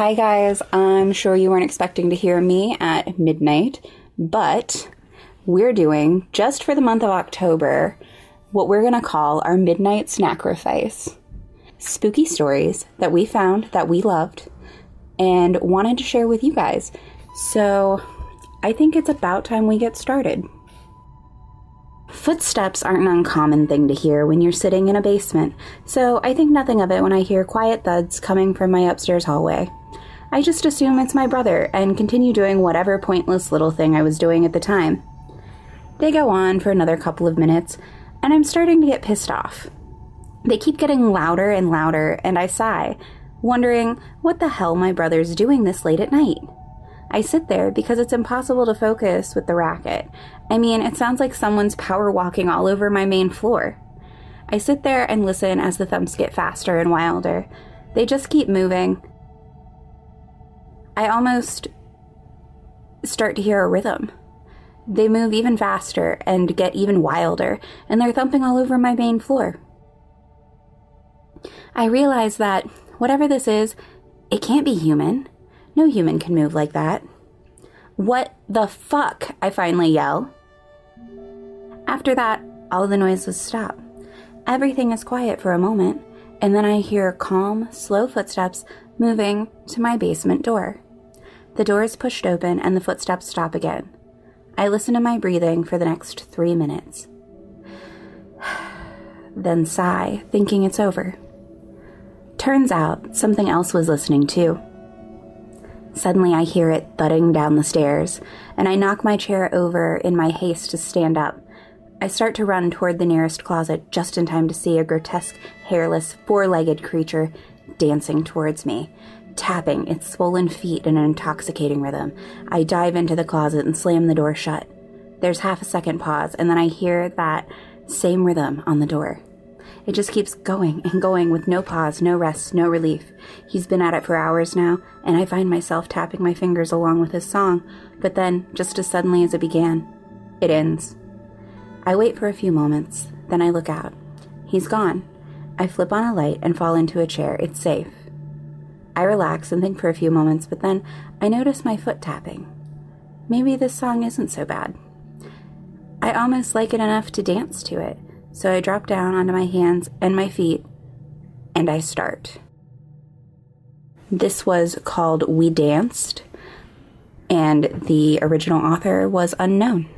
Hi, guys. I'm sure you weren't expecting to hear me at midnight, but we're doing, just for the month of October, what we're going to call our Midnight Snackrifice. Spooky stories that we found that we loved and wanted to share with you guys. So I think it's about time we get started. Footsteps aren't an uncommon thing to hear when you're sitting in a basement, so I think nothing of it when I hear quiet thuds coming from my upstairs hallway. I just assume it's my brother and continue doing whatever pointless little thing I was doing at the time. They go on for another couple of minutes, and I'm starting to get pissed off. They keep getting louder and louder, and I sigh, wondering what the hell my brother's doing this late at night. I sit there because it's impossible to focus with the racket. I mean, it sounds like someone's power walking all over my main floor. I sit there and listen as the thumps get faster and wilder. They just keep moving, I almost start to hear a rhythm. They move even faster and get even wilder, and they're thumping all over my main floor. I realize that whatever this is, it can't be human. No human can move like that. What the fuck? I finally yell. After that, all the noises stop. Everything is quiet for a moment, and then I hear calm, slow footsteps moving to my basement door. The door is pushed open and the footsteps stop again. I listen to my breathing for the next three minutes. then sigh, thinking it's over. Turns out something else was listening too. Suddenly, I hear it thudding down the stairs, and I knock my chair over in my haste to stand up. I start to run toward the nearest closet just in time to see a grotesque, hairless, four legged creature dancing towards me tapping its swollen feet in an intoxicating rhythm. I dive into the closet and slam the door shut. There's half a second pause, and then I hear that same rhythm on the door. It just keeps going and going with no pause, no rest, no relief. He's been at it for hours now, and I find myself tapping my fingers along with his song, but then, just as suddenly as it began, it ends. I wait for a few moments, then I look out. He's gone. I flip on a light and fall into a chair. It's safe. I relax and think for a few moments, but then I notice my foot tapping. Maybe this song isn't so bad. I almost like it enough to dance to it, so I drop down onto my hands and my feet and I start. This was called We Danced, and the original author was unknown.